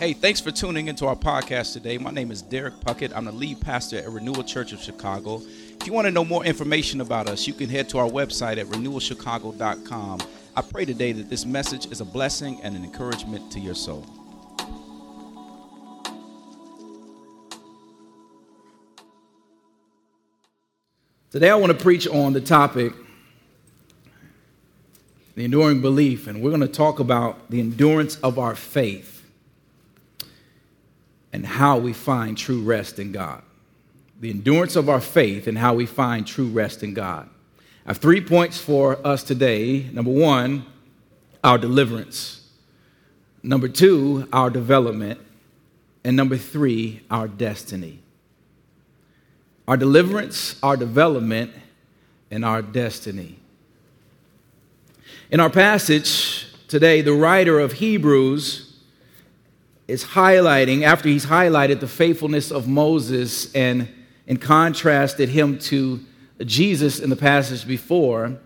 Hey, thanks for tuning into our podcast today. My name is Derek Puckett. I'm the lead pastor at Renewal Church of Chicago. If you want to know more information about us, you can head to our website at renewalchicago.com. I pray today that this message is a blessing and an encouragement to your soul. Today, I want to preach on the topic the enduring belief, and we're going to talk about the endurance of our faith and how we find true rest in God. The endurance of our faith and how we find true rest in God. I have three points for us today. Number one, our deliverance. Number two, our development. And number three, our destiny. Our deliverance, our development, and our destiny. In our passage today, the writer of Hebrews is highlighting, after he's highlighted the faithfulness of Moses and, and contrasted him to Jesus in the passage before,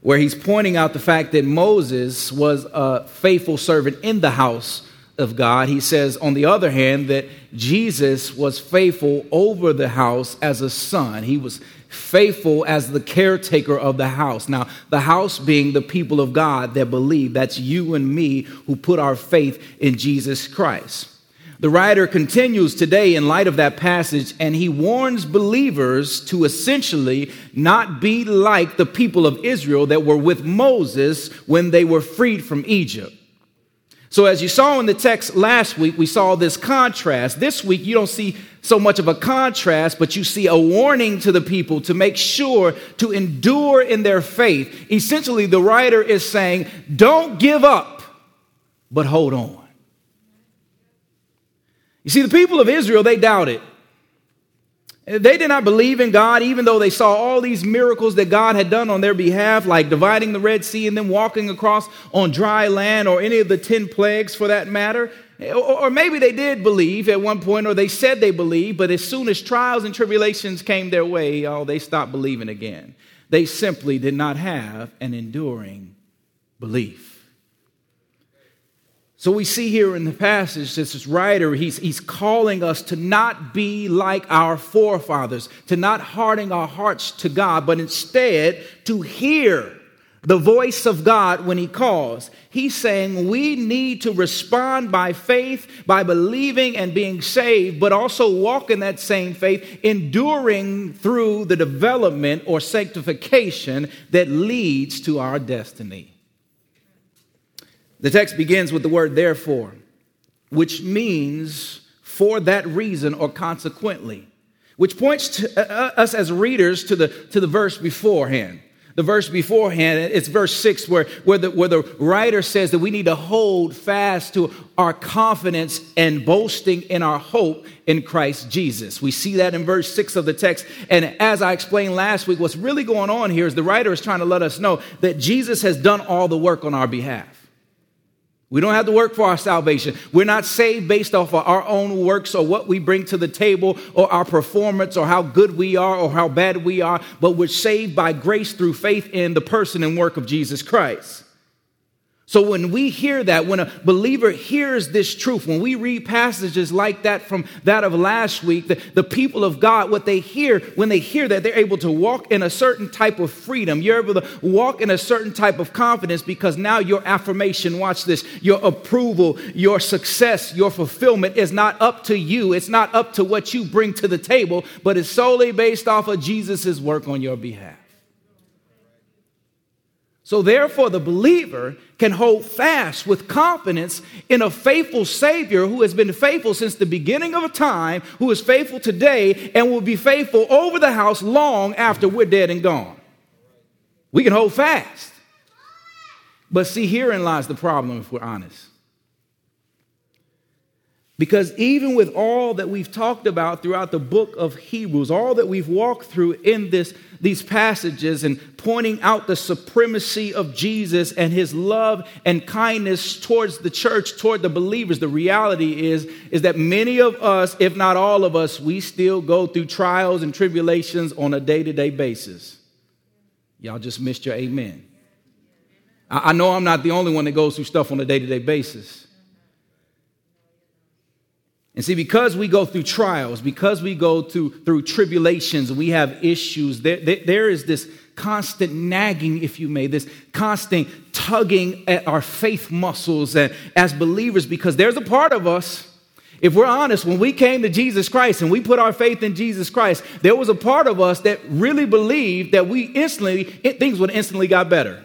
where he's pointing out the fact that Moses was a faithful servant in the house of God. He says, on the other hand, that Jesus was faithful over the house as a son. He was faithful as the caretaker of the house. Now, the house being the people of God that believe, that's you and me who put our faith in Jesus Christ. The writer continues today in light of that passage, and he warns believers to essentially not be like the people of Israel that were with Moses when they were freed from Egypt. So, as you saw in the text last week, we saw this contrast. This week, you don't see so much of a contrast, but you see a warning to the people to make sure to endure in their faith. Essentially, the writer is saying, don't give up, but hold on. You see, the people of Israel, they doubted. They did not believe in God, even though they saw all these miracles that God had done on their behalf, like dividing the Red Sea and then walking across on dry land, or any of the 10 plagues for that matter. Or maybe they did believe at one point, or they said they believed, but as soon as trials and tribulations came their way, oh, they stopped believing again. They simply did not have an enduring belief. So we see here in the passage, this writer, he's, he's calling us to not be like our forefathers, to not harden our hearts to God, but instead to hear the voice of God when he calls. He's saying we need to respond by faith, by believing and being saved, but also walk in that same faith, enduring through the development or sanctification that leads to our destiny. The text begins with the word therefore, which means for that reason or consequently, which points to, uh, uh, us as readers to the, to the verse beforehand. The verse beforehand, it's verse 6, where, where, the, where the writer says that we need to hold fast to our confidence and boasting in our hope in Christ Jesus. We see that in verse 6 of the text. And as I explained last week, what's really going on here is the writer is trying to let us know that Jesus has done all the work on our behalf. We don't have to work for our salvation. We're not saved based off of our own works or what we bring to the table or our performance or how good we are or how bad we are, but we're saved by grace through faith in the person and work of Jesus Christ. So when we hear that, when a believer hears this truth, when we read passages like that from that of last week, the, the, people of God, what they hear, when they hear that, they're able to walk in a certain type of freedom. You're able to walk in a certain type of confidence because now your affirmation, watch this, your approval, your success, your fulfillment is not up to you. It's not up to what you bring to the table, but it's solely based off of Jesus' work on your behalf. So, therefore, the believer can hold fast with confidence in a faithful Savior who has been faithful since the beginning of a time, who is faithful today, and will be faithful over the house long after we're dead and gone. We can hold fast. But see, herein lies the problem if we're honest. Because even with all that we've talked about throughout the book of Hebrews, all that we've walked through in this, these passages and pointing out the supremacy of Jesus and his love and kindness towards the church, toward the believers, the reality is, is that many of us, if not all of us, we still go through trials and tribulations on a day to day basis. Y'all just missed your amen. I, I know I'm not the only one that goes through stuff on a day to day basis. And see, because we go through trials, because we go through, through tribulations, we have issues, there, there, there is this constant nagging, if you may, this constant tugging at our faith muscles And as believers, because there's a part of us, if we're honest, when we came to Jesus Christ and we put our faith in Jesus Christ, there was a part of us that really believed that we instantly, things would instantly got better.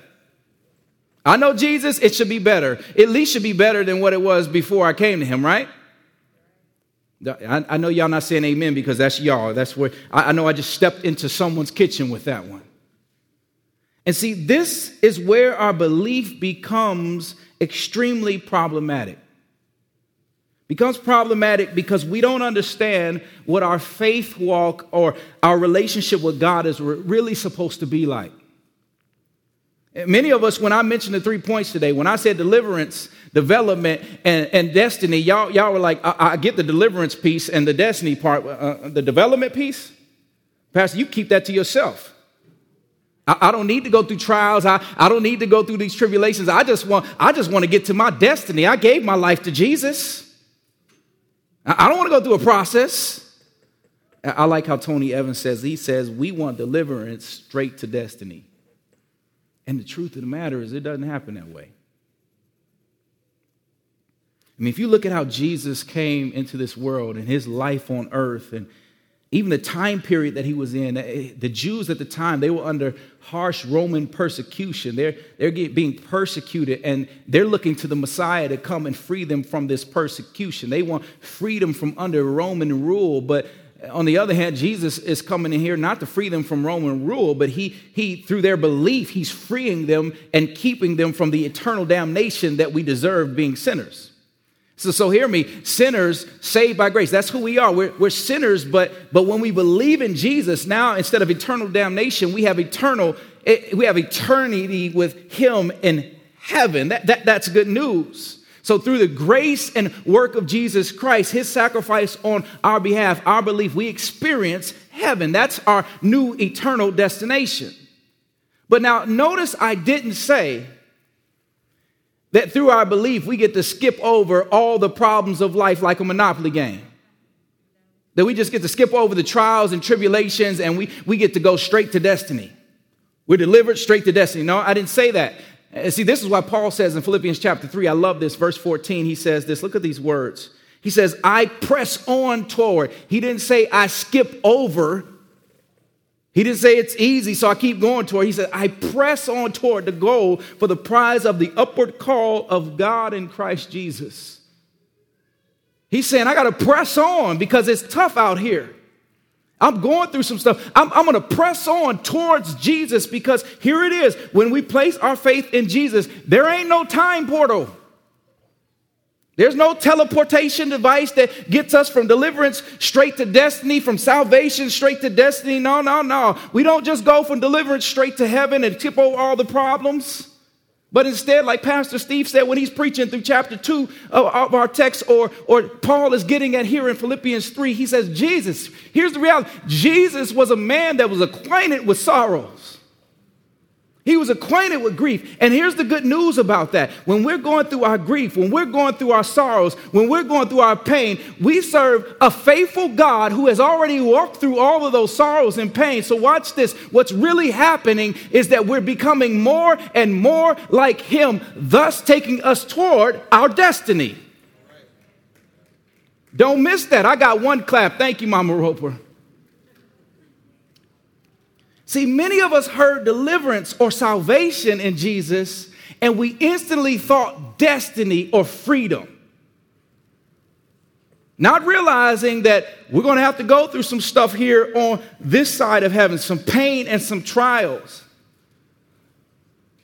I know Jesus, it should be better. At least should be better than what it was before I came to him, right? I, I know y'all not saying amen because that's y'all. That's where I, I know I just stepped into someone's kitchen with that one. And see, this is where our belief becomes extremely problematic. Becomes problematic because we don't understand what our faith walk or our relationship with God is really supposed to be like. Many of us, when I mentioned the three points today, when I said deliverance, development, and, and destiny, y'all, y'all were like, I, I, get the deliverance piece and the destiny part. Uh, uh, the development piece, Pastor, you keep that to yourself. I, I, don't need to go through trials. I, I don't need to go through these tribulations. I just want, I just want to get to my destiny. I gave my life to Jesus. I, I don't want to go through a process. I like how Tony Evans says, he says, we want deliverance straight to destiny. And the truth of the matter is, it doesn't happen that way. I mean, if you look at how Jesus came into this world and his life on earth and even the time period that he was in, eh, the Jews at the time, they were under harsh Roman persecution. They're, they're being persecuted and they're looking to the Messiah to come and free them from this persecution. They want freedom from under Roman rule, but on the other hand, Jesus is coming in here not to free them from Roman rule, but he, he, through their belief, he's freeing them and keeping them from the eternal damnation that we deserve being sinners. So, so hear me, sinners saved by grace. That's who we are. We're, we're sinners, but, but when we believe in Jesus, now instead of eternal damnation, we have eternal, eh, we have eternity with him in heaven. That, that, that's good news. So, through the grace and work of Jesus Christ, his sacrifice on our behalf, our belief, we experience heaven. That's our new eternal destination. But now, notice I didn't say that through our belief, we get to skip over all the problems of life like a Monopoly game. That we just get to skip over the trials and tribulations and we, we get to go straight to destiny. We're delivered straight to destiny. No, I didn't say that. See, this is why Paul says in Philippians chapter 3, I love this, verse 14, he says this. Look at these words. He says, I press on toward. He didn't say, I skip over. He didn't say it's easy, so I keep going toward. He said, I press on toward the goal for the prize of the upward call of God in Christ Jesus. He's saying, I got to press on because it's tough out here. I'm going through some stuff. I'm, I'm going to press on towards Jesus because here it is. When we place our faith in Jesus, there ain't no time portal. There's no teleportation device that gets us from deliverance straight to destiny, from salvation straight to destiny. No, no, no. We don't just go from deliverance straight to heaven and tip over all the problems. But instead, like Pastor Steve said when he's preaching through chapter 2 of our text, or, or Paul is getting at here in Philippians 3, he says, Jesus, here's the reality Jesus was a man that was acquainted with sorrows. He was acquainted with grief. And here's the good news about that. When we're going through our grief, when we're going through our sorrows, when we're going through our pain, we serve a faithful God who has already walked through all of those sorrows and pain. So, watch this. What's really happening is that we're becoming more and more like Him, thus taking us toward our destiny. Don't miss that. I got one clap. Thank you, Mama Roper. See, many of us heard deliverance or salvation in Jesus, and we instantly thought destiny or freedom. Not realizing that we're going to have to go through some stuff here on this side of heaven, some pain and some trials.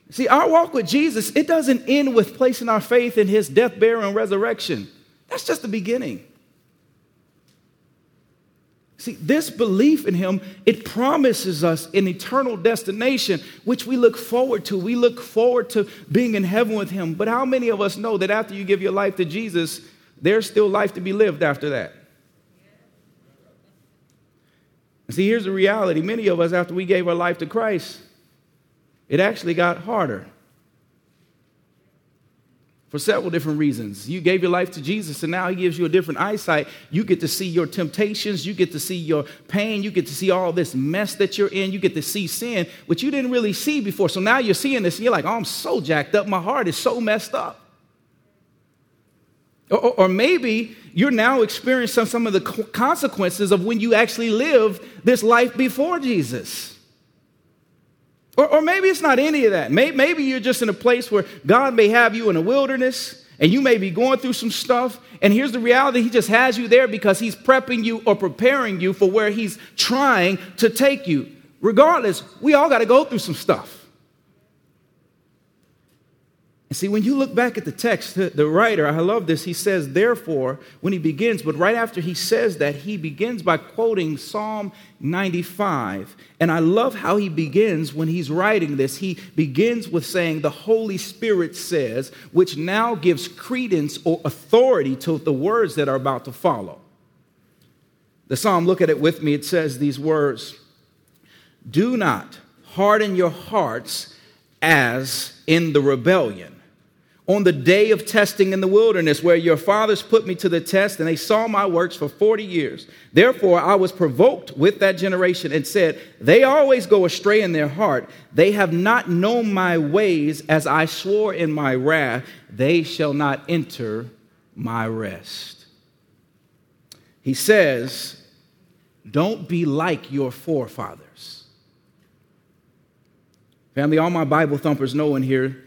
See, our walk with Jesus, it doesn't end with placing our faith in his death, burial, and resurrection. That's just the beginning. See, this belief in him, it promises us an eternal destination, which we look forward to. We look forward to being in heaven with him. But how many of us know that after you give your life to Jesus, there's still life to be lived after that? See, here's the reality. Many of us, after we gave our life to Christ, it actually got harder. For several different reasons. You gave your life to Jesus, and now He gives you a different eyesight. You get to see your temptations, you get to see your pain, you get to see all this mess that you're in, you get to see sin, which you didn't really see before. So now you're seeing this, and you're like, oh, I'm so jacked up. My heart is so messed up. Or, or maybe you're now experiencing some of the consequences of when you actually lived this life before Jesus. Or, or maybe it's not any of that. Maybe, maybe you're just in a place where God may have you in a wilderness and you may be going through some stuff. And here's the reality He just has you there because He's prepping you or preparing you for where He's trying to take you. Regardless, we all got to go through some stuff. And see, when you look back at the text, the, the, writer, I love this, he says, therefore, when he begins, but right after he says that, he begins by quoting Psalm 95. And I love how he begins when he's writing this. He begins with saying, The Holy Spirit says, which now gives credence or authority to the words that are about to follow. The psalm, look at it with me, it says these words Do not harden your hearts as in the rebellion on the day of testing in the wilderness, where your fathers put me to the test, and they saw my works for 40 years. Therefore, I was provoked with that generation and said, They always go astray in their heart. They have not known my ways, as I swore in my wrath, they shall not enter my rest. He says, Don't be like your forefathers. Family, all my Bible thumpers know in here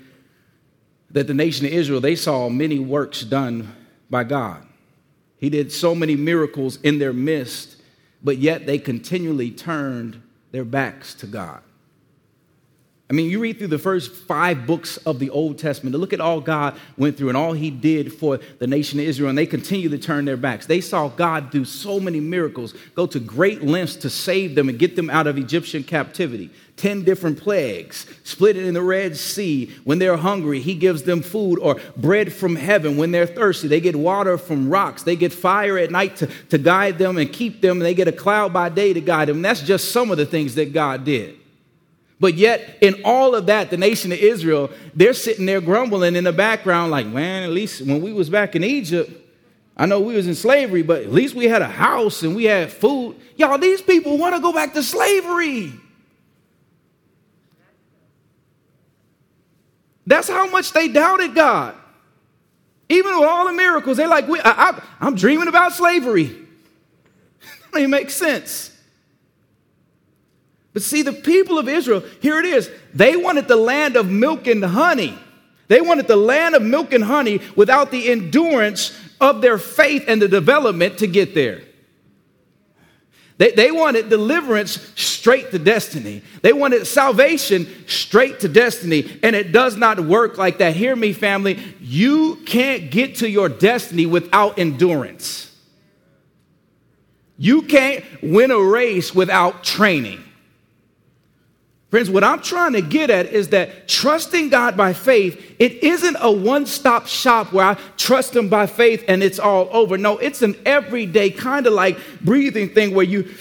that the nation of Israel, they saw many works done by God. He did so many miracles in their midst, but yet they continually turned their backs to God. I mean, you read through the first five books of the Old Testament to look at all God went through and all he did for the nation of Israel, and they continue to turn their backs. They saw God do so many miracles, go to great lengths to save them and get them out of Egyptian captivity. 10 different plagues, split it in the Red Sea. When they're hungry, he gives them food or bread from heaven. When they're thirsty, they get water from rocks. They get fire at night to, to guide them and keep them. And they get a cloud by day to guide them. And that's just some of the things that God did. But yet, in all of that, the nation of Israel, they're sitting there grumbling in the background, like, man, at least when we was back in Egypt, I know we was in slavery, but at least we had a house and we had food. Y'all, these people want to go back to slavery. That's how much they doubted God. Even with all the miracles, they're like, I, am dreaming about slavery. that doesn't make sense. But see, the people of Israel, here it is. They wanted the land of milk and honey. They wanted the land of milk and honey without the endurance of their faith and the development to get there. They, they wanted deliverance straight to destiny. They wanted salvation straight to destiny. And it does not work like that. Hear me, family. You can't get to your destiny without endurance. You can't win a race without training. Friends, what I'm trying to get at is that trusting God by faith, it isn't a one stop shop where I trust Him by faith and it's all over. No, it's an everyday kind of like breathing thing where you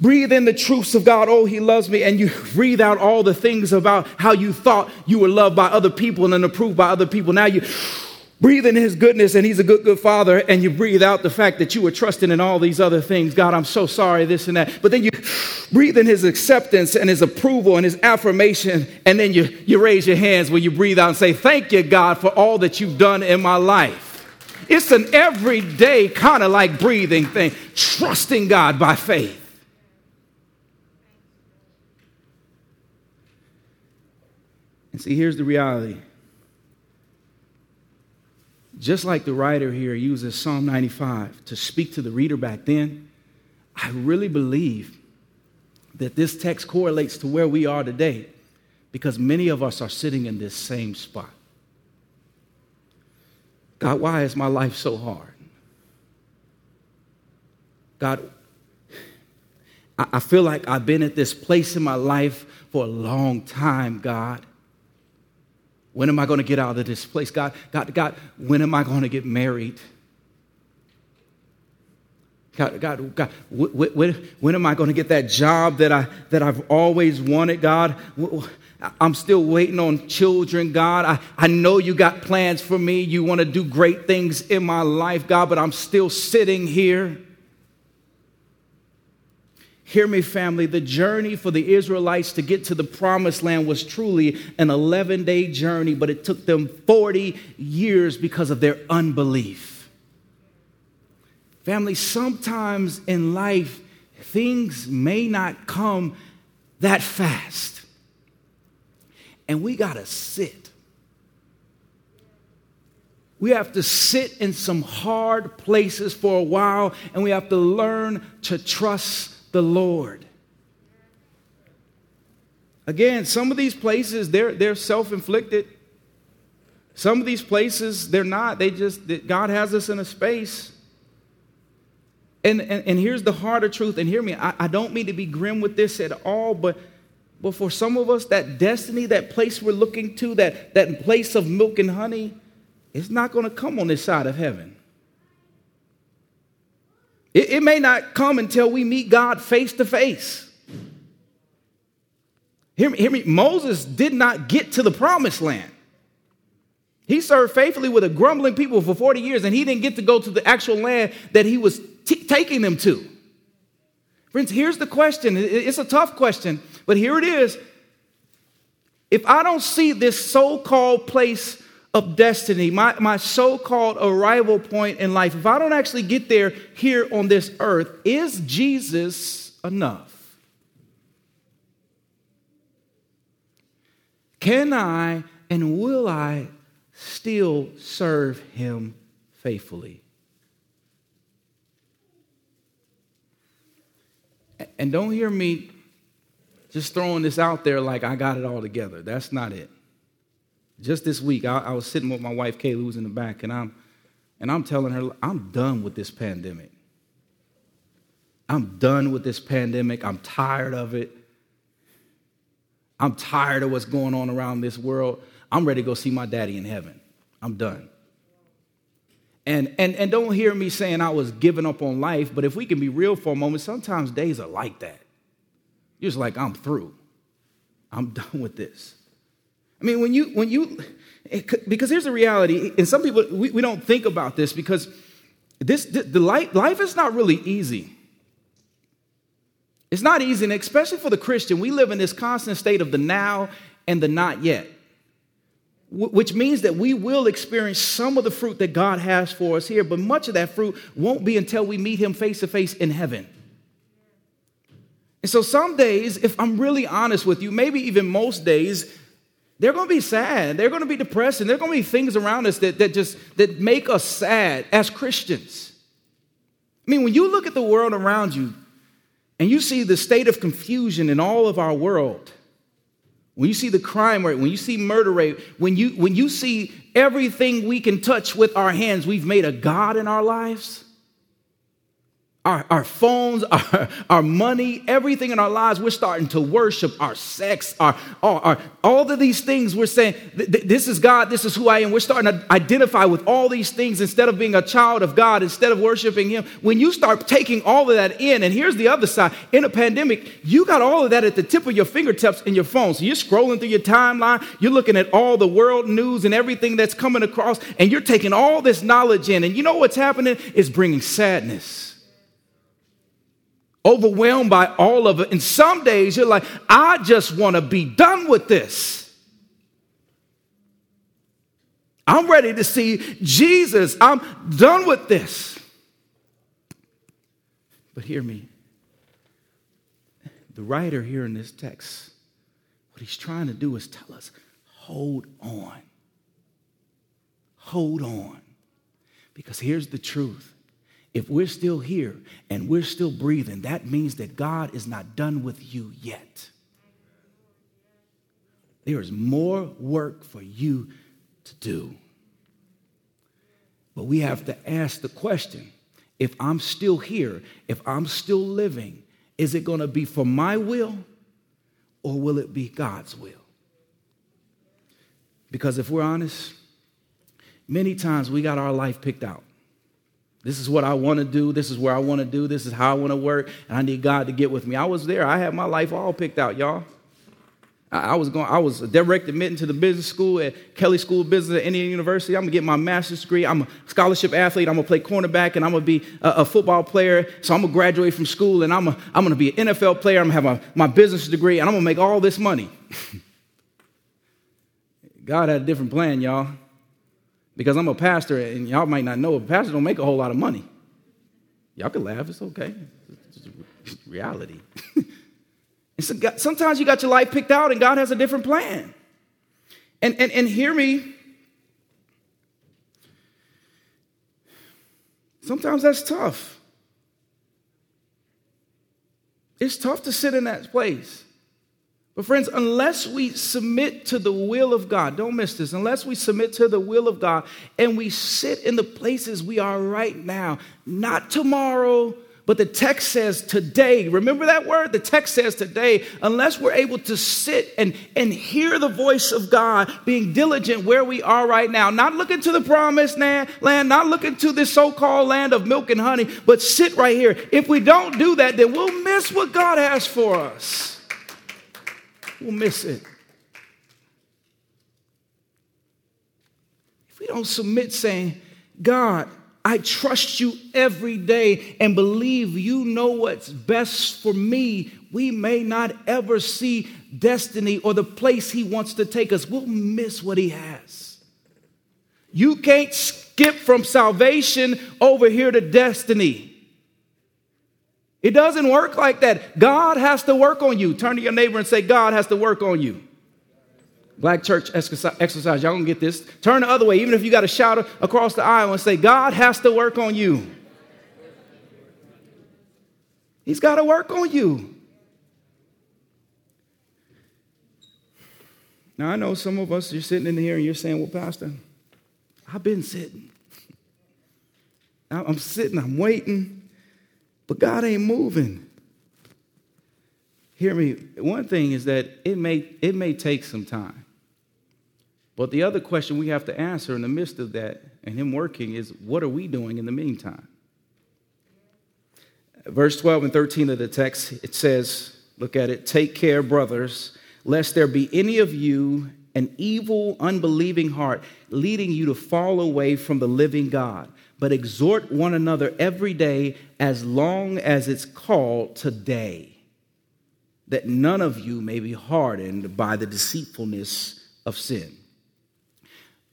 breathe in the truths of God, oh, He loves me, and you breathe out all the things about how you thought you were loved by other people and then approved by other people. Now you breathe in his goodness and he's a good, good father, and you breathe out the fact that you were trusting in all these other things. God, I'm so sorry, this and that. But then you breathe in his acceptance and his approval and his affirmation, and then you, you raise your hands when you breathe out and say, Thank you, God, for all that you've done in my life. It's an everyday kind of like breathing thing, trusting God by faith. And see, here's the reality just like the writer here uses Psalm 95 to speak to the reader back then, I really believe that this text correlates to where we are today because many of us are sitting in this same spot. God, why is my life so hard? God, I feel like I've been at this place in my life for a long time, God. When am I going to get out of this place? God, God, God, when am I going to get married? God, God, God when, when, when am I going to get that job that, I, that I've always wanted, God? I'm still waiting on children, God. I, I know you got plans for me. You want to do great things in my life, God, but I'm still sitting here. Hear me, family. The journey for the Israelites to get to the promised land was truly an 11 day journey, but it took them 40 years because of their unbelief. Family, sometimes in life, things may not come that fast. And we got to sit. We have to sit in some hard places for a while, and we have to learn to trust the Lord. Again, some of these places, they're, they're self inflicted. Some of these places, they're not. They just, God has us in a space. And, and, and here's the harder truth, and hear me, I, I don't mean to be grim with this at all, but, but for some of us, that destiny, that place we're looking to, that, that place of milk and honey, it's not going to come on this side of heaven. It, it may not come until we meet God face to face. Hear me, hear me. Moses did not get to the promised land. He served faithfully with a grumbling people for 40 years, and he didn't get to go to the actual land that he was t- taking them to. Friends, here's the question. It's a tough question, but here it is. If I don't see this so called place of destiny, my, my so called arrival point in life, if I don't actually get there here on this earth, is Jesus enough? Can I and will I still serve him faithfully? And don't hear me just throwing this out there like I got it all together. That's not it. Just this week, I, I was sitting with my wife, Kaylee, who's in the back, and I'm, and I'm telling her, I'm done with this pandemic. I'm done with this pandemic. I'm tired of it. I'm tired of what's going on around this world. I'm ready to go see my daddy in heaven. I'm done. And, and, and don't hear me saying I was giving up on life, but if we can be real for a moment, sometimes days are like that. You're just like, I'm through. I'm done with this. I mean, when you, when you, because here's the reality, and some people, we, we don't think about this because this, the life, life is not really easy. It's not easy, and especially for the Christian, we live in this constant state of the now and the not yet, which means that we will experience some of the fruit that God has for us here, but much of that fruit won't be until we meet Him face to face in heaven. And so, some days, if I'm really honest with you, maybe even most days, they're going to be sad. They're going to be depressed. And there are going to be things around us that, that just that make us sad as Christians. I mean, when you look at the world around you and you see the state of confusion in all of our world, when you see the crime rate, when you see murder rate, when you, when you see everything we can touch with our hands, we've made a God in our lives our, our phones, our, our money, everything in our lives, we're starting to worship our sex, our, our, our all of these things. We're saying, This is God, this is who I am. We're starting to identify with all these things instead of being a child of God, instead of worshiping Him. When you start taking all of that in, and here's the other side in a pandemic, you got all of that at the tip of your fingertips in your phone. So you're scrolling through your timeline, you're looking at all the world news and everything that's coming across, and you're taking all this knowledge in. And you know what's happening? It's bringing sadness overwhelmed by all of it. And some days you're like, I just want to be done with this. I'm ready to see Jesus. I'm done with this. But hear me. The writer here in this text, what he's trying to do is tell us hold on. Hold on. Because here's the truth if we're still here and we're still breathing, that means that God is not done with you yet. There is more work for you to do. But we have to ask the question if I'm still here, if I'm still living, is it going to be for my will or will it be God's will? Because if we're honest, many times we got our life picked out. This is what I want to do. This is where I want to do. This is how I want to work. And I need God to get with me. I was there. I had my life all picked out, y'all. I was going, I was direct admitting to the business school at Kelley School of Business at Indiana University. I'm gonna get my master's degree. I'm a scholarship athlete. I'm gonna play cornerback and I'm gonna be a, a football player. So I'm gonna graduate from school and I'm, a, I'm gonna be an NFL player. I'm gonna have my business degree and I'm gonna make all this money. God had a different plan, y'all. Because I'm a pastor and y'all might not know, pastors don't make a whole lot of money. Y'all can laugh, it's okay. It's reality. so God, sometimes you got your life picked out and God has a different plan. And, and, and hear me. Sometimes that's tough. It's tough to sit in that place. But, friends, unless we submit to the will of God, don't miss this, unless we submit to the will of God and we sit in the places we are right now, not tomorrow, but the text says today. Remember that word? The text says today. Unless we're able to sit and, and hear the voice of God, being diligent where we are right now, not looking to the promised land, not looking to this so called land of milk and honey, but sit right here. If we don't do that, then we'll miss what God has for us. We'll miss it. If we don't submit, saying, God, I trust you every day and believe you know what's best for me. We may not ever see destiny or the place He wants to take us. We'll miss what He has. You can't skip from salvation over here to destiny. It doesn't work like that. God has to work on you. Turn to your neighbor and say, God has to work on you. Black church exercise, y'all gonna get this. Turn the other way, even if you got to shout across the aisle and say, God has to work on you. He's got to work on you. Now, I know some of us, you're sitting in here and you're saying, Well, Pastor, I've been sitting. I'm sitting, I'm waiting, but God ain't moving. Hear me, one thing is that it may, it may take some time. But the other question we have to answer in the midst of that and Him working is what are we doing in the meantime? Verse 12 and 13 of the text, it says, look at it, take care, brothers, lest there be any of you an evil, unbelieving heart leading you to fall away from the living God. But exhort one another every day as long as it's called today, that none of you may be hardened by the deceitfulness of sin.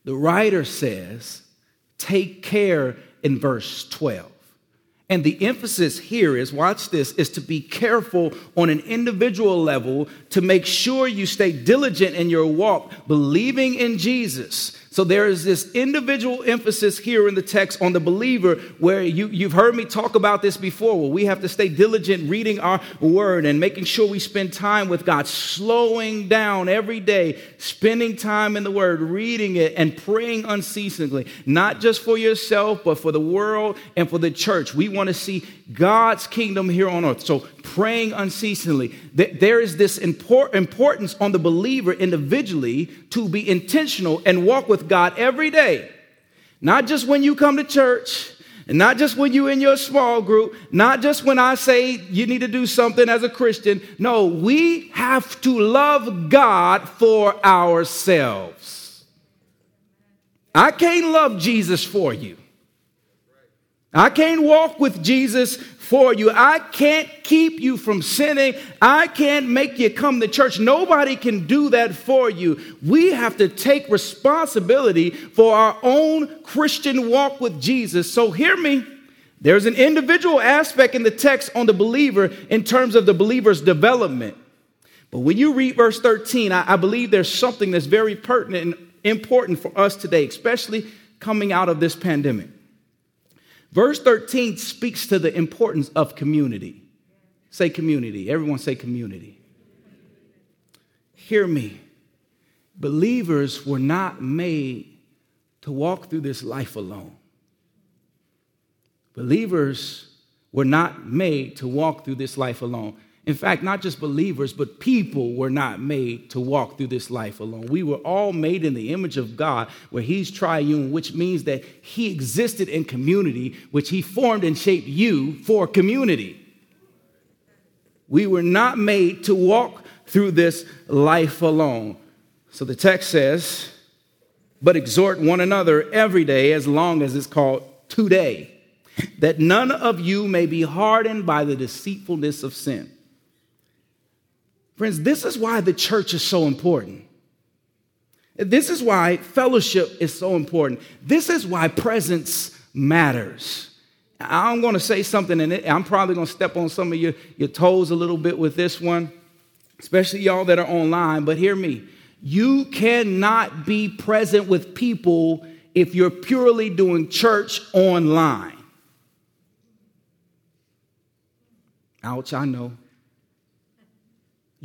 The writer says, take care in verse 12. And the emphasis here is watch this is to be careful on an individual level to make sure you stay diligent in your walk, believing in Jesus so there is this individual emphasis here in the text on the believer where you, you've heard me talk about this before. Well, we have to stay diligent reading our word and making sure we spend time with God, slowing down every day, spending time in the word, reading it, and praying unceasingly, not just for yourself, but for the world and for the church. We want to see God's kingdom here on earth. So praying unceasingly. There is this importance on the believer individually to be intentional and walk with God every day. Not just when you come to church, and not just when you're in your small group, not just when I say you need to do something as a Christian. No, we have to love God for ourselves. I can't love Jesus for you. I can't walk with Jesus for you. I can't keep you from sinning. I can't make you come to church. Nobody can do that for you. We have to take responsibility for our own Christian walk with Jesus. So hear me. There's an individual aspect in the text on the believer in terms of the believer's development. But when you read verse 13, I, I believe there's something that's very pertinent and important for us today, especially coming out of this pandemic. Verse 13 speaks to the importance of community. Say community. Everyone say community. Hear me. Believers were not made to walk through this life alone. Believers were not made to walk through this life alone. In fact, not just believers, but people were not made to walk through this life alone. We were all made in the image of God, where He's triune, which means that He existed in community, which He formed and shaped you for community. We were not made to walk through this life alone. So the text says, but exhort one another every day as long as it's called today, that none of you may be hardened by the deceitfulness of sin. Friends, this is why the church is so important. This is why fellowship is so important. This is why presence matters. I'm going to say something, and I'm probably going to step on some of your, your toes a little bit with this one, especially y'all that are online. But hear me you cannot be present with people if you're purely doing church online. Ouch, I know.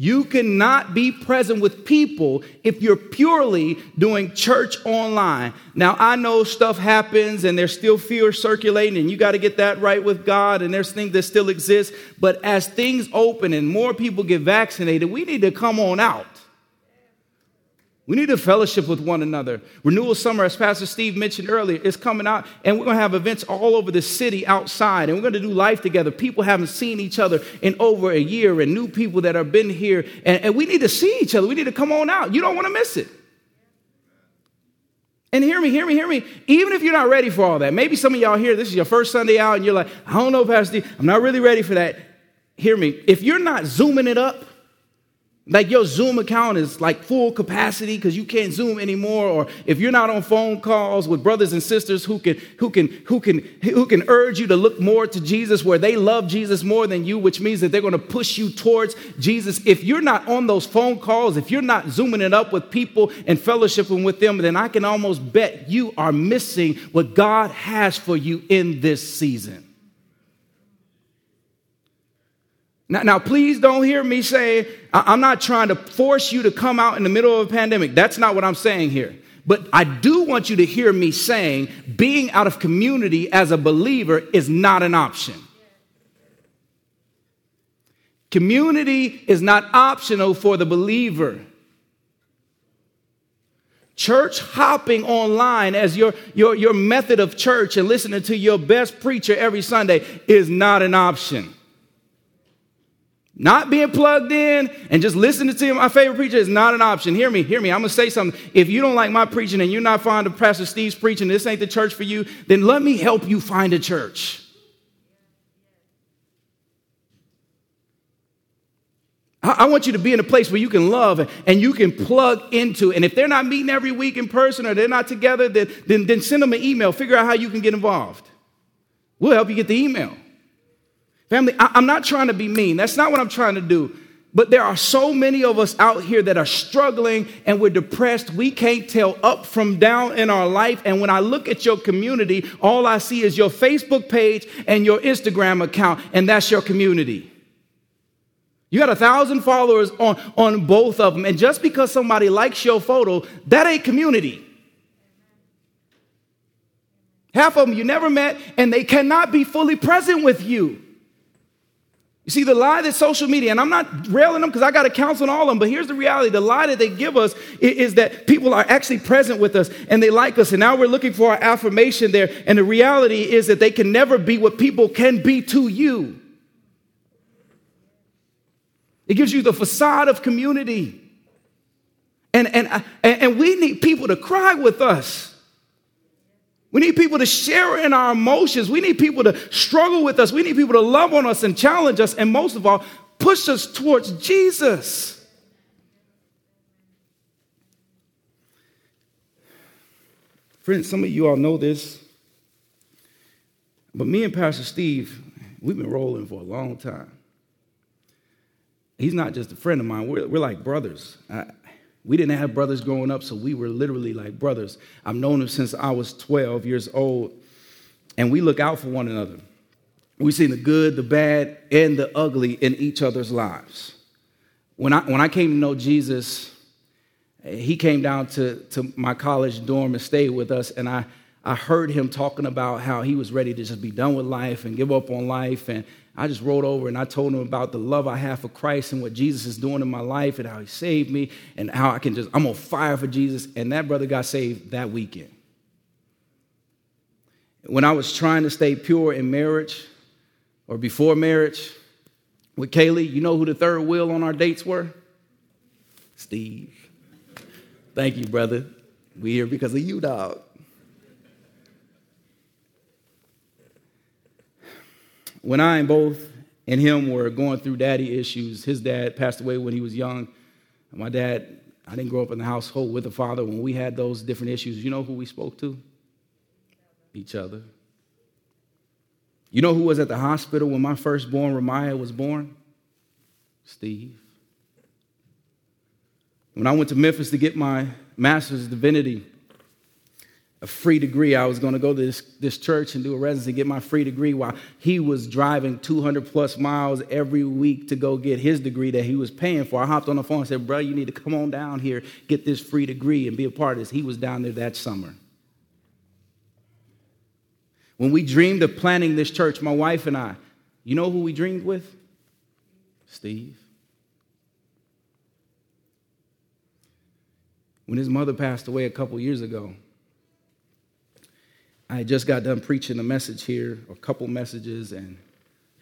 You cannot be present with people if you're purely doing church online. Now, I know stuff happens and there's still fear circulating, and you got to get that right with God, and there's things that still exist. But as things open and more people get vaccinated, we need to come on out. We need to fellowship with one another. Renewal Summer, as Pastor Steve mentioned earlier, is coming out, and we're going to have events all over the city outside, and we're going to do life together. People haven't seen each other in over a year, and new people that have been here, and, and we need to see each other. We need to come on out. You don't want to miss it. And hear me, hear me, hear me. Even if you're not ready for all that, maybe some of y'all here, this is your first Sunday out, and you're like, I don't know, Pastor Steve, I'm not really ready for that. Hear me. If you're not zooming it up, like your Zoom account is like full capacity because you can't Zoom anymore, or if you're not on phone calls with brothers and sisters who can who can who can who can urge you to look more to Jesus, where they love Jesus more than you, which means that they're going to push you towards Jesus. If you're not on those phone calls, if you're not zooming it up with people and fellowshipping with them, then I can almost bet you are missing what God has for you in this season. Now, now, please don't hear me say, I'm not trying to force you to come out in the middle of a pandemic. That's not what I'm saying here. But I do want you to hear me saying being out of community as a believer is not an option. Community is not optional for the believer. Church hopping online as your, your, your method of church and listening to your best preacher every Sunday is not an option. Not being plugged in and just listening to my favorite preacher is not an option. Hear me, hear me. I'm going to say something. If you don't like my preaching and you're not fond of Pastor Steve's preaching, this ain't the church for you, then let me help you find a church. I want you to be in a place where you can love and you can plug into. And if they're not meeting every week in person or they're not together, then, then, then send them an email. Figure out how you can get involved. We'll help you get the email. Family, I, am not trying to be mean. That's not what I'm trying to do. But there are so many of us out here that are struggling and we're depressed. We can't tell up from down in our life. And when I look at your community, all I see is your Facebook page and your Instagram account, and that's your community. You got a thousand followers on, on both of them. And just because somebody likes your photo, that ain't community. Half of them you never met, and they cannot be fully present with you. You see, the lie that social media, and I'm not railing them because I got to counsel all of them, but here's the reality the lie that they give us is, is, that people are actually present with us and they like us, and now we're looking for our affirmation there. And the reality is that they can never be what people can be to you. It gives you the facade of community. And, and, and we need people to cry with us. We need people to share in our emotions. We need people to struggle with us. We need people to love on us and challenge us, and most of all, push us towards Jesus. Friends, some of you all know this, but me and Pastor Steve, we've been rolling for a long time. He's not just a friend of mine, we're, we're like brothers. I, we didn't have brothers growing up, so we were literally like brothers. I've known him since I was 12 years old, and we look out for one another. We've seen the good, the bad, and the ugly in each other's lives. When I, when I came to know Jesus, he came down to, to my college dorm and stayed with us, and I, I heard him talking about how he was ready to just be done with life and give up on life. And I just rolled over and I told him about the love I have for Christ and what Jesus is doing in my life and how he saved me and how I can just, I'm on fire for Jesus. And that brother got saved that weekend. When I was trying to stay pure in marriage or before marriage with Kaylee, you know who the third wheel on our dates were? Steve. Thank you, brother. We're here because of you, dog. When I and both and him were going through daddy issues, his dad passed away when he was young. My dad, I didn't grow up in the household with a father. When we had those different issues, you know who we spoke to? Each other. You know who was at the hospital when my firstborn, Ramiah, was born? Steve. When I went to Memphis to get my master's divinity, a free degree. I was going to go to this, this church and do a residency, get my free degree while he was driving 200 plus miles every week to go get his degree that he was paying for. I hopped on the phone and said, Bro, you need to come on down here, get this free degree, and be a part of this. He was down there that summer. When we dreamed of planning this church, my wife and I, you know who we dreamed with? Steve. When his mother passed away a couple years ago, I just got done preaching a message here, a couple messages, and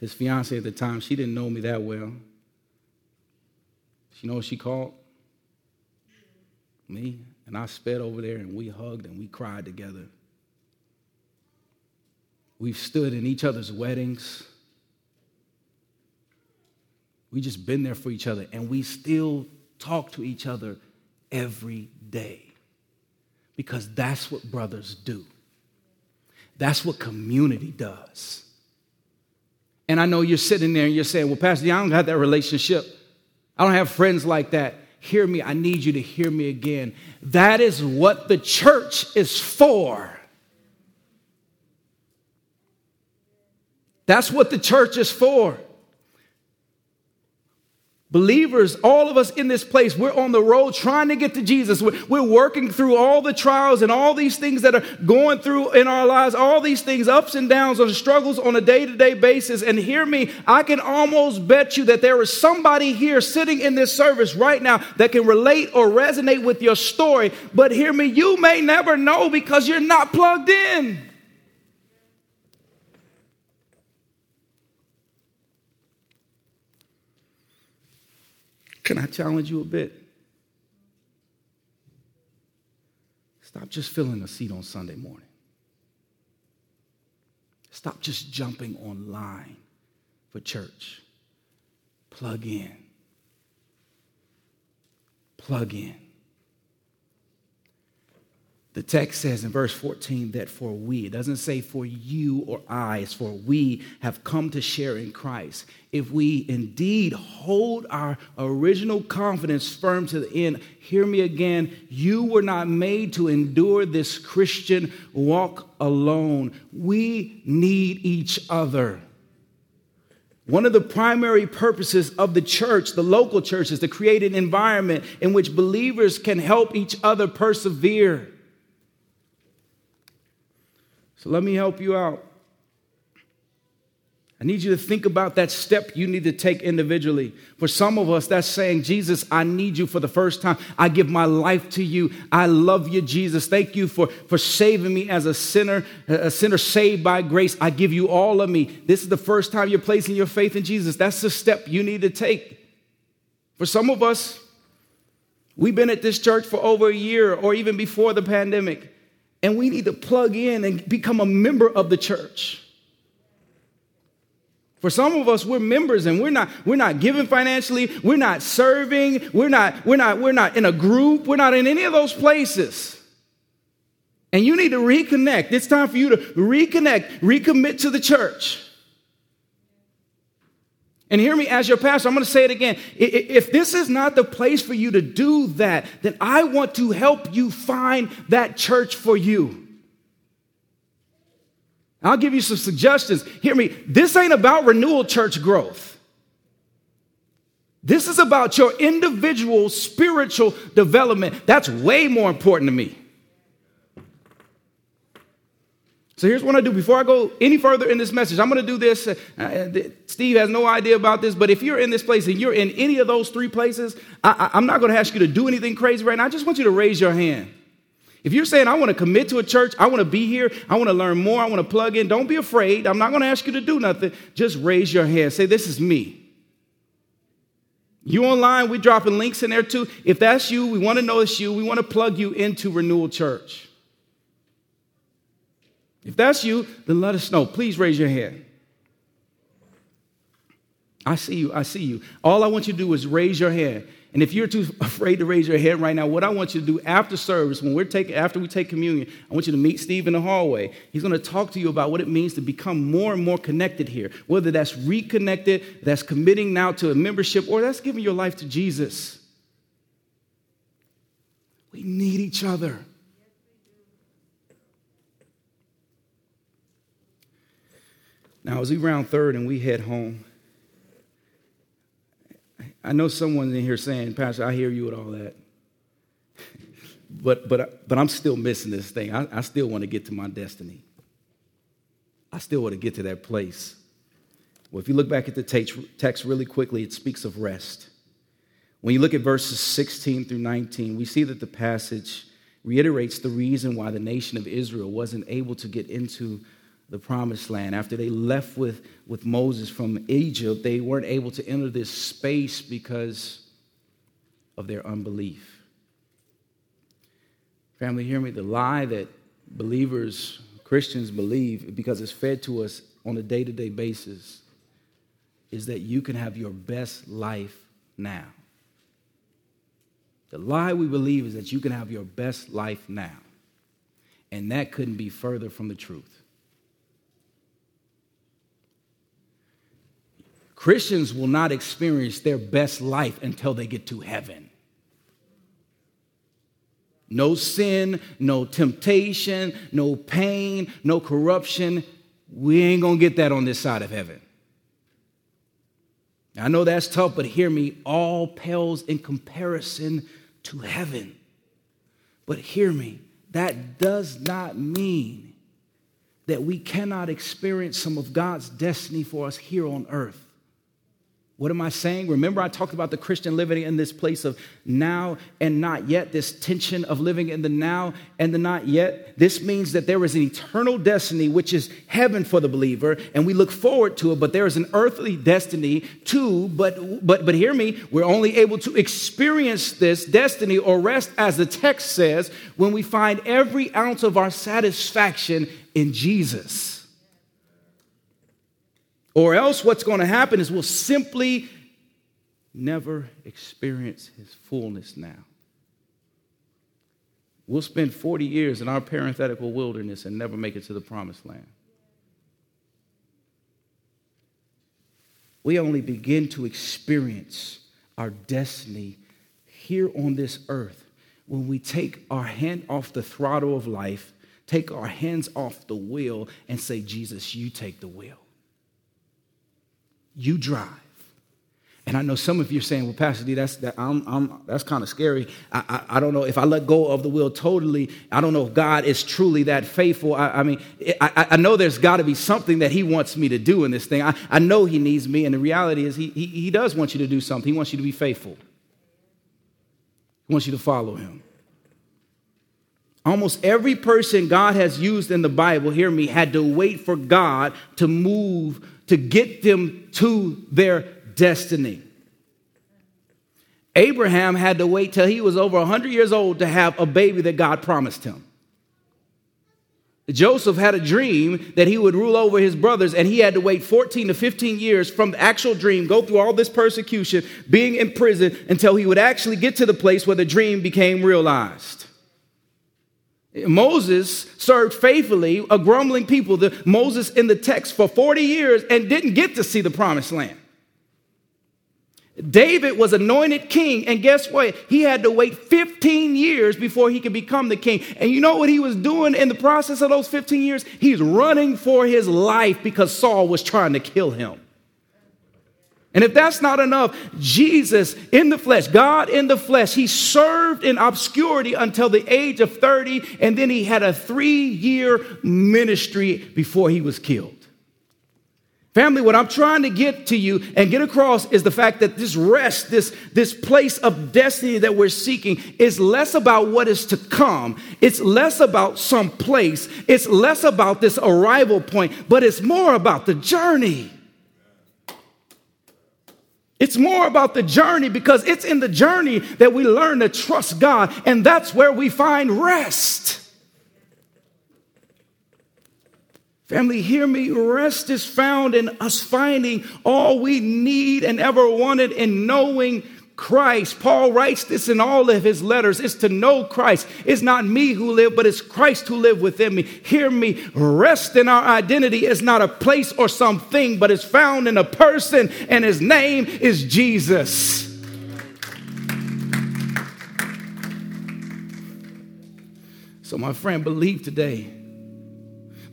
his fiance at the time, she didn't know me that well. She know she called? Me. And I sped over there and we hugged and we cried together. We've stood in each other's weddings. We just been there for each other and we still talk to each other every day because that's what brothers do. That's what community does. And I know you're sitting there and you're saying, Well, Pastor, I don't have that relationship. I don't have friends like that. Hear me. I need you to hear me again. That is what the church is for. That's what the church is for. Believers, all of us in this place, we're on the road trying to get to Jesus. We're, working through all the trials and all these things that are going through in our lives, all these things, ups and downs, and struggles on a day to day basis. And hear me, I can almost bet you that there is somebody here sitting in this service right now that can relate or resonate with your story. But hear me, you may never know because you're not plugged in. Can I challenge you a bit? Stop just filling a seat on Sunday morning. Stop just jumping online for church. Plug in. Plug in. The text says in verse 14 that for we, it doesn't say for you or I, it's for we have come to share in Christ. If we indeed hold our original confidence firm to the end, hear me again, you were not made to endure this Christian walk alone. We need each other. One of the primary purposes of the church, the local church, is to create an environment in which believers can help each other persevere. So let me help you out. I need you to think about that step you need to take individually. For some of us, that's saying, Jesus, I need you for the first time. I give my life to you. I love you, Jesus. Thank you for, for saving me as a sinner, a sinner saved by grace. I give you all of me. This is the first time you're placing your faith in Jesus. That's the step you need to take. For some of us, we've been at this church for over a year or even before the pandemic and we need to plug in and become a member of the church. For some of us, we're members and we're not, we're not giving financially, we're not serving, we're not, we're not, we're not in a group, we're not in any of those places. And you need to reconnect. It's time for you to reconnect, recommit to the church. And hear me as your pastor, I'm going to say it again. If this is not the place for you to do that, then I want to help you find that church for you. I'll give you some suggestions. Hear me, this ain't about renewal church growth. This is about your individual spiritual development. That's way more important to me. So here's what I do. Before I go any further in this message, I'm going to do this. Uh, Steve has no idea about this, but if you're in this place and you're in any of those three places, I, I'm not going to ask you to do anything crazy right now. I just want you to raise your hand. If you're saying, I want to commit to a church, I want to be here, I want to learn more, I want to plug in, don't be afraid. I'm not going to ask you to do nothing. Just raise your hand. Say, This is me. You online, we're dropping links in there too. If that's you, we want to know it's you. We want to plug you into Renewal Church. If that's you, then let us know. Please raise your hand. I see you. I see you. All I want you to do is raise your hand. And if you're too afraid to raise your hand right now, what I want you to do after service, when we're taking, after we take communion, I want you to meet Steve in the hallway. He's going to talk to you about what it means to become more and more connected here. Whether that's reconnected, that's committing now to a membership, or that's giving your life to Jesus. We need each other. Now, as we round third and we head home, I know someone's in here saying, Pastor, I hear you with all that. but, but, but I'm still missing this thing. I, I still want to get to my destiny. I still want to get to that place. Well, if you look back at the text really quickly, it speaks of rest. When you look at verses 16 through 19, we see that the passage reiterates the reason why the nation of Israel wasn't able to get into the promised land. After they left with, with Moses from Egypt, they weren't able to enter this space because of their unbelief. Family, hear me. The lie that believers, Christians believe, because it's fed to us on a day to day basis, is that you can have your best life now. The lie we believe is that you can have your best life now. And that couldn't be further from the truth. Christians will not experience their best life until they get to heaven. No sin, no temptation, no pain, no corruption. We ain't gonna get that on this side of heaven. I know that's tough, but hear me, all pales in comparison to heaven. But hear me, that does not mean that we cannot experience some of God's destiny for us here on earth. What am I saying? Remember, I talked about the Christian living in this place of now and not yet, this tension of living in the now and the not yet. This means that there is an eternal destiny, which is heaven for the believer, and we look forward to it, but there is an earthly destiny too. But, but, but hear me, we're only able to experience this destiny or rest, as the text says, when we find every ounce of our satisfaction in Jesus. Or else, what's going to happen is we'll simply never experience his fullness now. We'll spend 40 years in our parenthetical wilderness and never make it to the promised land. We only begin to experience our destiny here on this earth when we take our hand off the throttle of life, take our hands off the wheel, and say, Jesus, you take the wheel. You drive. And I know some of you are saying, well, Pastor D, that's, that, I'm, I'm, that's kind of scary. I, I, I, don't know if I let go of the will totally. I don't know if God is truly that faithful. I, I mean, I, I know there's got to be something that He wants me to do in this thing. I, I know He needs me. And the reality is, he, he, he does want you to do something. He wants you to be faithful, He wants you to follow Him. Almost every person God has used in the Bible, hear me, had to wait for God to move to get them to their destiny. Abraham had to wait till he was over 100 years old to have a baby that God promised him. Joseph had a dream that he would rule over his brothers, and he had to wait 14 to 15 years from the actual dream, go through all this persecution, being in prison, until he would actually get to the place where the dream became realized. Moses served faithfully a grumbling people, the, Moses in the text, for 40 years and didn't get to see the promised land. David was anointed king, and guess what? He had to wait 15 years before he could become the king. And you know what he was doing in the process of those 15 years? He's running for his life because Saul was trying to kill him. And if that's not enough, Jesus in the flesh, God in the flesh, he served in obscurity until the age of 30, and then he had a three year ministry before he was killed. Family, what I'm trying to get to you and get across is the fact that this rest, this, this place of destiny that we're seeking, is less about what is to come. It's less about some place. It's less about this arrival point, but it's more about the journey. It's more about the journey because it's in the journey that we learn to trust God, and that's where we find rest. Family, hear me. Rest is found in us finding all we need and ever wanted in knowing Christ. Paul writes this in all of his letters. It's to know Christ. It's not me who live, but it's Christ who live within me. Hear me. Rest in our identity is not a place or something, but it's found in a person, and his name is Jesus. So, my friend, believe today.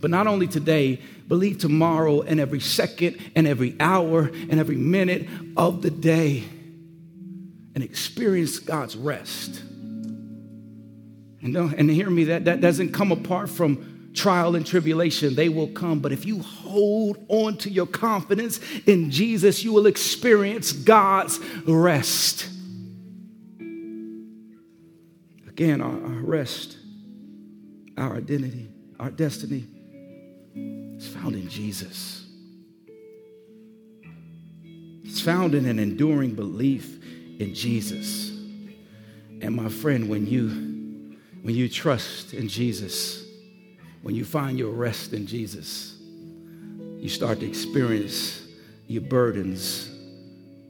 But not only today, believe tomorrow and every second and every hour and every minute of the day and experience God's rest. And, don't, and hear me, that, that doesn't come apart from trial and tribulation. They will come. But if you hold on to your confidence in Jesus, you will experience God's rest. Again, our, our rest, our identity, our destiny is found in Jesus. It's found in an enduring belief in Jesus. And my friend, when you when you trust in Jesus, when you find your rest in Jesus, you start to experience your burdens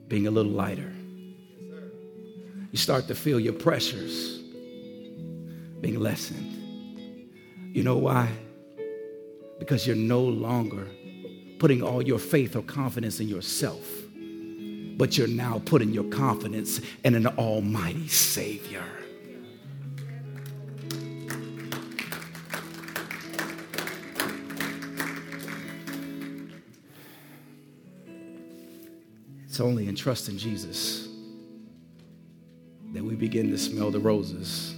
being a little lighter. You start to feel your pressures being lessened. You know why? Because you're no longer putting all your faith or confidence in yourself but you're now putting your confidence in an almighty Savior. It's only in trusting Jesus that we begin to smell the roses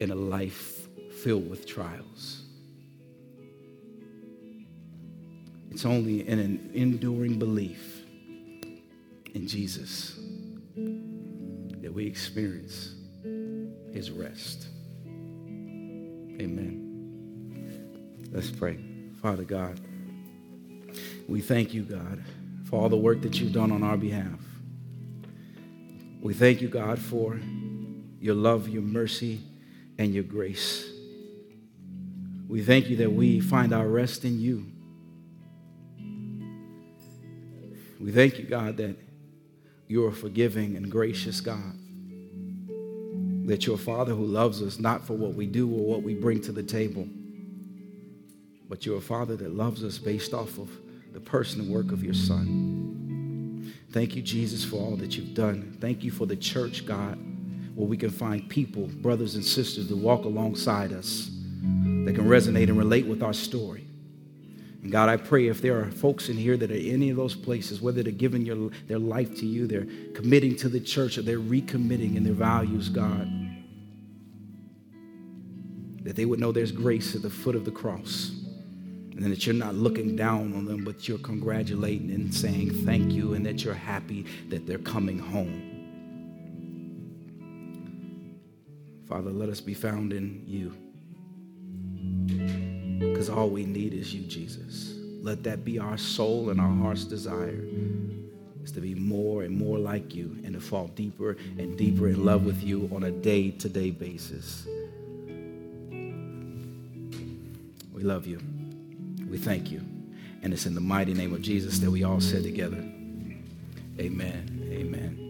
in a life filled with trials. It's only in an enduring belief in Jesus that we experience his rest. Amen. Let's pray. Father God, we thank you, God, for all the work that you've done on our behalf. We thank you, God, for your love, your mercy, and your grace. We thank you that we find our rest in you. We thank you, God, that you're a forgiving and gracious God. That you're a Father who loves us not for what we do or what we bring to the table, but you're a Father that loves us based off of the person and work of your Son. Thank you, Jesus, for all that you've done. Thank you for the church, God, where we can find people, brothers and sisters, to walk alongside us that can resonate and relate with our story. And God, I pray if there are folks in here that are in any of those places, whether they're giving your, their life to you, they're committing to the church, or they're recommitting in their values, God, that they would know there's grace at the foot of the cross. And that you're not looking down on them, but you're congratulating and saying thank you, and that you're happy that they're coming home. Father, let us be found in you because all we need is you, Jesus. Let that be our soul and our heart's desire is to be more and more like you and to fall deeper and deeper in love with you on a day to day basis. We love you. We thank you. And it's in the mighty name of Jesus that we all said together, Amen. Amen.